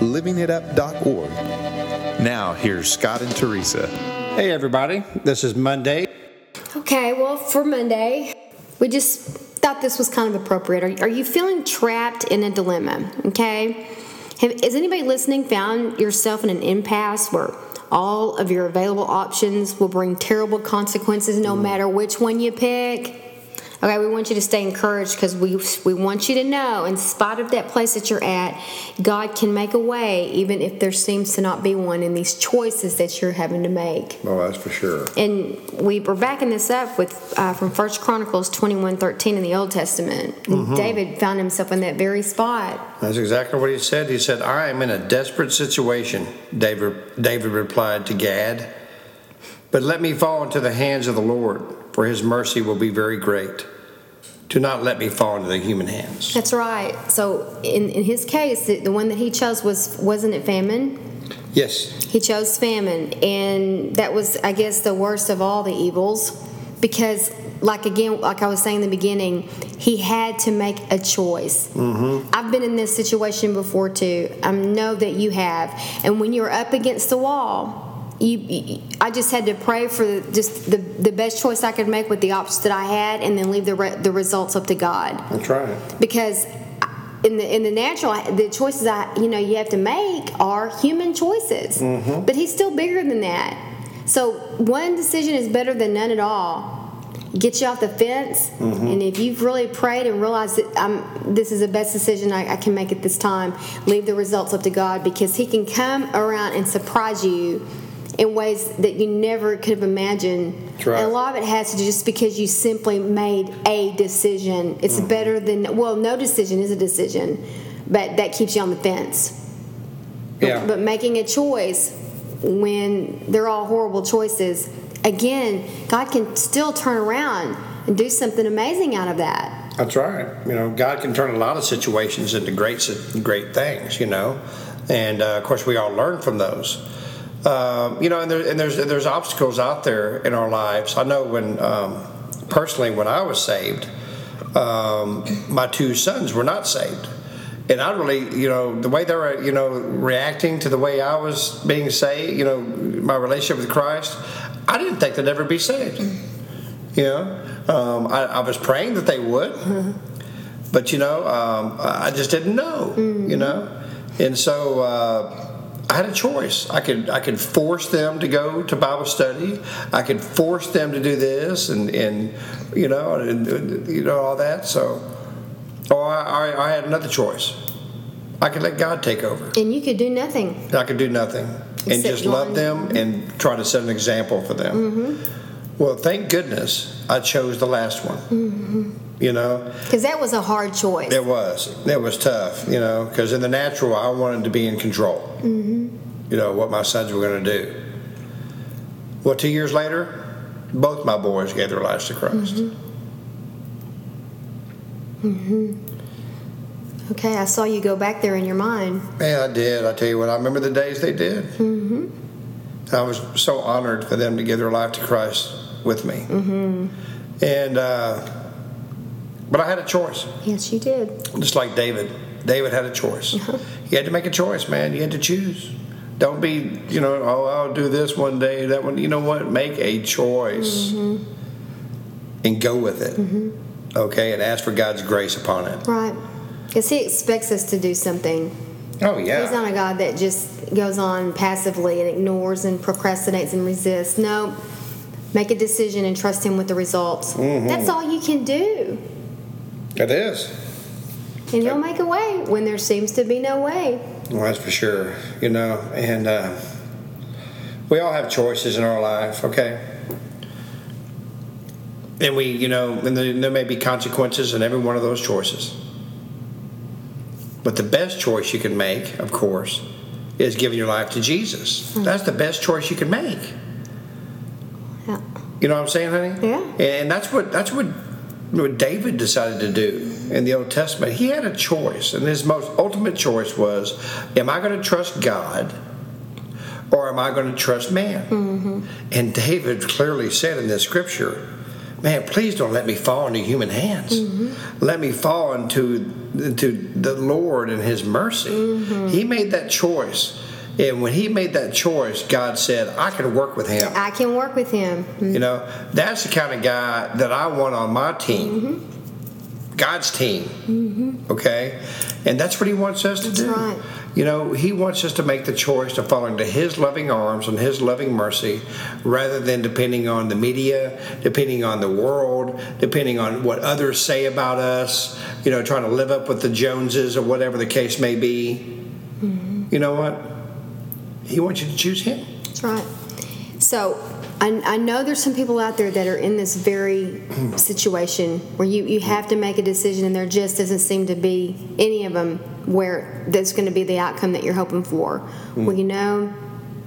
livingitup.org. Now, here's Scott and Teresa. Hey, everybody. This is Monday. Okay, well, for Monday, we just thought this was kind of appropriate. Are, are you feeling trapped in a dilemma? Okay. Have, has anybody listening found yourself in an impasse where all of your available options will bring terrible consequences no mm. matter which one you pick? Okay, we want you to stay encouraged because we we want you to know, in spite of that place that you're at, God can make a way, even if there seems to not be one in these choices that you're having to make. Oh, that's for sure. And we were backing this up with uh, from First Chronicles twenty one thirteen in the Old Testament. And David found himself in that very spot. That's exactly what he said. He said, I am in a desperate situation, David, David replied to Gad. But let me fall into the hands of the Lord, for his mercy will be very great. Do not let me fall into the human hands. That's right. So in, in his case, the, the one that he chose was wasn't it famine? Yes. He chose famine, and that was, I guess, the worst of all the evils, because, like again, like I was saying in the beginning, he had to make a choice. Mm-hmm. I've been in this situation before too. I know that you have, and when you're up against the wall. You, you, I just had to pray for the, just the, the best choice I could make with the options that I had, and then leave the re, the results up to God. That's right. because in the in the natural the choices I you know you have to make are human choices mm-hmm. but he's still bigger than that. So one decision is better than none at all. Get you off the fence mm-hmm. and if you've really prayed and realized that I'm, this is the best decision I, I can make at this time leave the results up to God because he can come around and surprise you in ways that you never could have imagined right. and a lot of it has to do just because you simply made a decision. It's better than well, no decision is a decision, but that keeps you on the fence. But- Yeah. But making a choice when they're all horrible choices, again, God can still turn around and do something amazing out of that. That's right. You know, God can turn a lot of situations into great, great things. You know, and uh, of course we all learn from those. Um, you know, and, there, and there's there's obstacles out there in our lives. I know when um, personally when I was saved, um, my two sons were not saved. And I really, you know, the way they were, you know, reacting to the way I was being saved, you know, my relationship with Christ, I didn't think they'd ever be saved. You know, um, I, I was praying that they would, but you know, um, I just didn't know. You know, and so uh, I had a choice. I could I could force them to go to Bible study. I could force them to do this, and and you know, and, and, you know all that. So, or I, I, I had another choice. I could let God take over. And you could do nothing. I could do nothing and just love them and try to set an example for them. Mm-hmm. Well, thank goodness I chose the last one. You know, Because that was a hard choice. it was it was tough. You know, because in the natural, I wanted to be in control. You know what my sons were going to do. Well, two years later, both my boys gave their lives to Christ. hmm Okay, I saw you go back there in your mind. Yeah, I did. I tell you what, I remember the days they did. Mm-hmm. I was so honored for them to give their life to Christ with me. Mm-hmm. And, uh, but I had a choice, Yes, you did. just like David. David had a choice. He had to make a choice, man. You had to choose. Don't be, you know, oh, I'll do this one day, that one. You know what? Make a choice and go with it. Okay, and ask for God's grace upon it. Right. Because he expects us to do something. Oh yeah. He's not a God that just goes on passively and ignores and procrastinates and resists. No, make a decision and trust Him with the results. Mm-hmm. That's all you can do. It is. And He'll make a way when there seems to be no way. Well, that's for sure. You know, and uh, we all have choices in our life, okay? And we, you know, and there, there may be consequences in every one of those choices. But the best choice you can make, of course, is giving your life to Jesus. That's the best choice you can make. You know what I'm saying, honey? Yeah. And that's what that's what what David decided to do in the Old Testament. He had a choice, and his most ultimate choice was: Am I going to trust God? Or am I going to trust man? Mm-hmm. And David clearly said in this scripture, Man, please don't let me fall into human hands. Mm-hmm. Let me fall into, into the Lord and His mercy. Mm-hmm. He made that choice. And when he made that choice, God said, I can work with him. I can work with him. You know, that's the kind of guy that I want on my team. Mm-hmm. God's team. Okay? And that's what he wants us to do. right. You know, he wants us to make the choice to fall into his loving arms and his loving mercy rather than depending on the media, depending on the world, depending on what others say about us, you know, trying to live up with the Joneses or whatever the case may be. Mm-hmm. You know what? He wants you to choose him. That's right. So I, I know there's some people out there that are in this very situation where you, you have to make a decision and there just doesn't seem to be any of them where that's going to be the outcome that you're hoping for. Mm. Well, you know,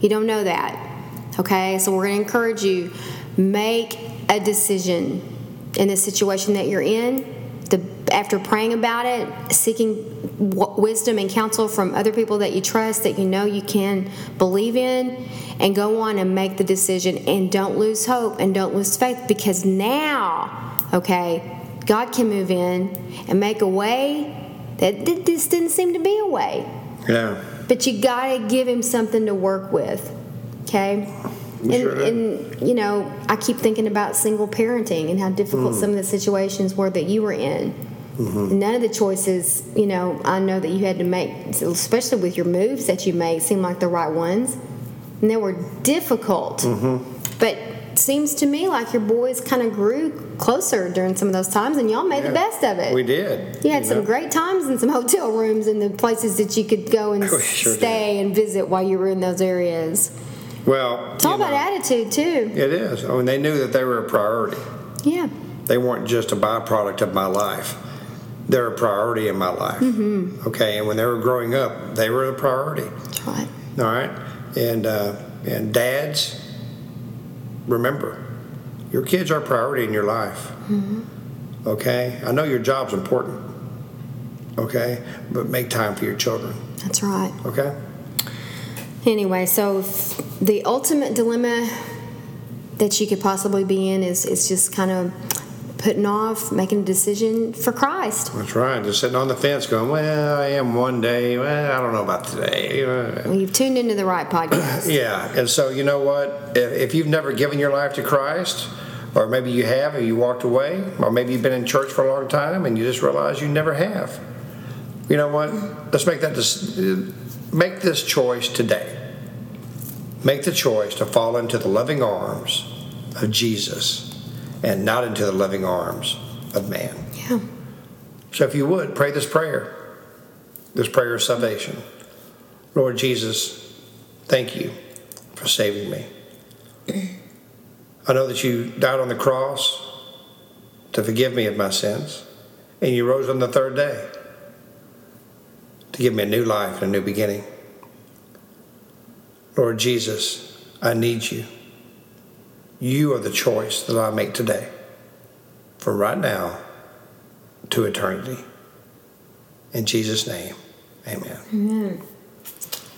you don't know that. Okay, so we're going to encourage you make a decision in the situation that you're in. After praying about it, seeking w- wisdom and counsel from other people that you trust, that you know you can believe in, and go on and make the decision. And don't lose hope and don't lose faith because now, okay, God can move in and make a way that th- this didn't seem to be a way. Yeah. But you gotta give him something to work with, okay? And, Sure. and you know, I keep thinking about single parenting and how difficult Mm. some of the situations were that you were in. Mm-hmm. None of the choices, you know, I know that you had to make, especially with your moves that you made, seemed like the right ones, and they were difficult. Mm-hmm. But seems to me like your boys kind of grew closer during some of those times, and y'all made the best of it. We did. You had you some know? great times in some hotel rooms and the places that you could go and sure stay and visit while you were in those areas. Well, It's all you about know, attitude too. It is. I mean, they knew that they were a priority. Yeah. They weren't just a byproduct of my life. They're a priority in my life. Mm-hmm. Okay, and when they were growing up, they were a priority. That's right. All right, and uh, and dads, remember, your kids are a priority in your life. Mm-hmm. Okay, I know your job's important. Okay, but make time for your children. That's right. Okay. Anyway, so the ultimate dilemma that you could possibly be in is is just kind of putting off making a decision for Christ. That's right. Just sitting on the fence, going, "Well, I am one day. Well, I don't know about today." Well, you've tuned into the right podcast. Yeah, and so you know what? If, you've never given your life to Christ, or maybe you have and you walked away, or maybe you've been in church for a long time and you just realize you never have. You know what? Let's make that dis- make this choice today. Make the choice to fall into the loving arms of Jesus and not into the loving arms of man. Yeah. So if you would, pray this prayer. This prayer of salvation. Lord Jesus, thank you for saving me. I know that you died on the cross to forgive me of my sins, and you rose on the third day to give me a new life and a new beginning. Lord Jesus, I need you. You are the choice that I make today, from right now to eternity. In Jesus' name, amen.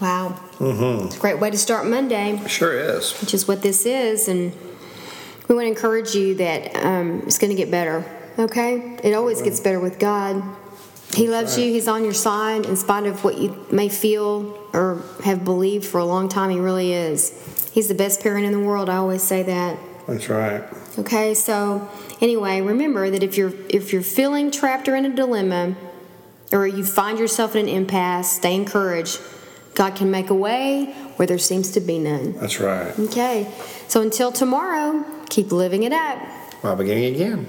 Wow. Mm-hmm. It's a great way to start Monday. Sure is. which is what this is. And we want to encourage you that um, it's going to get better. Okay? It always gets better with God. He loves you. He's on your side in spite of what you may feel or have believed for a long time. He really is. He's the best parent in the world. I always say that. That's right. Okay, so anyway, remember that if you're if you're feeling trapped or in a dilemma, or you find yourself in an impasse, stay encouraged. God can make a way where there seems to be none. That's right. Okay, so until tomorrow, keep living it up. While beginning again.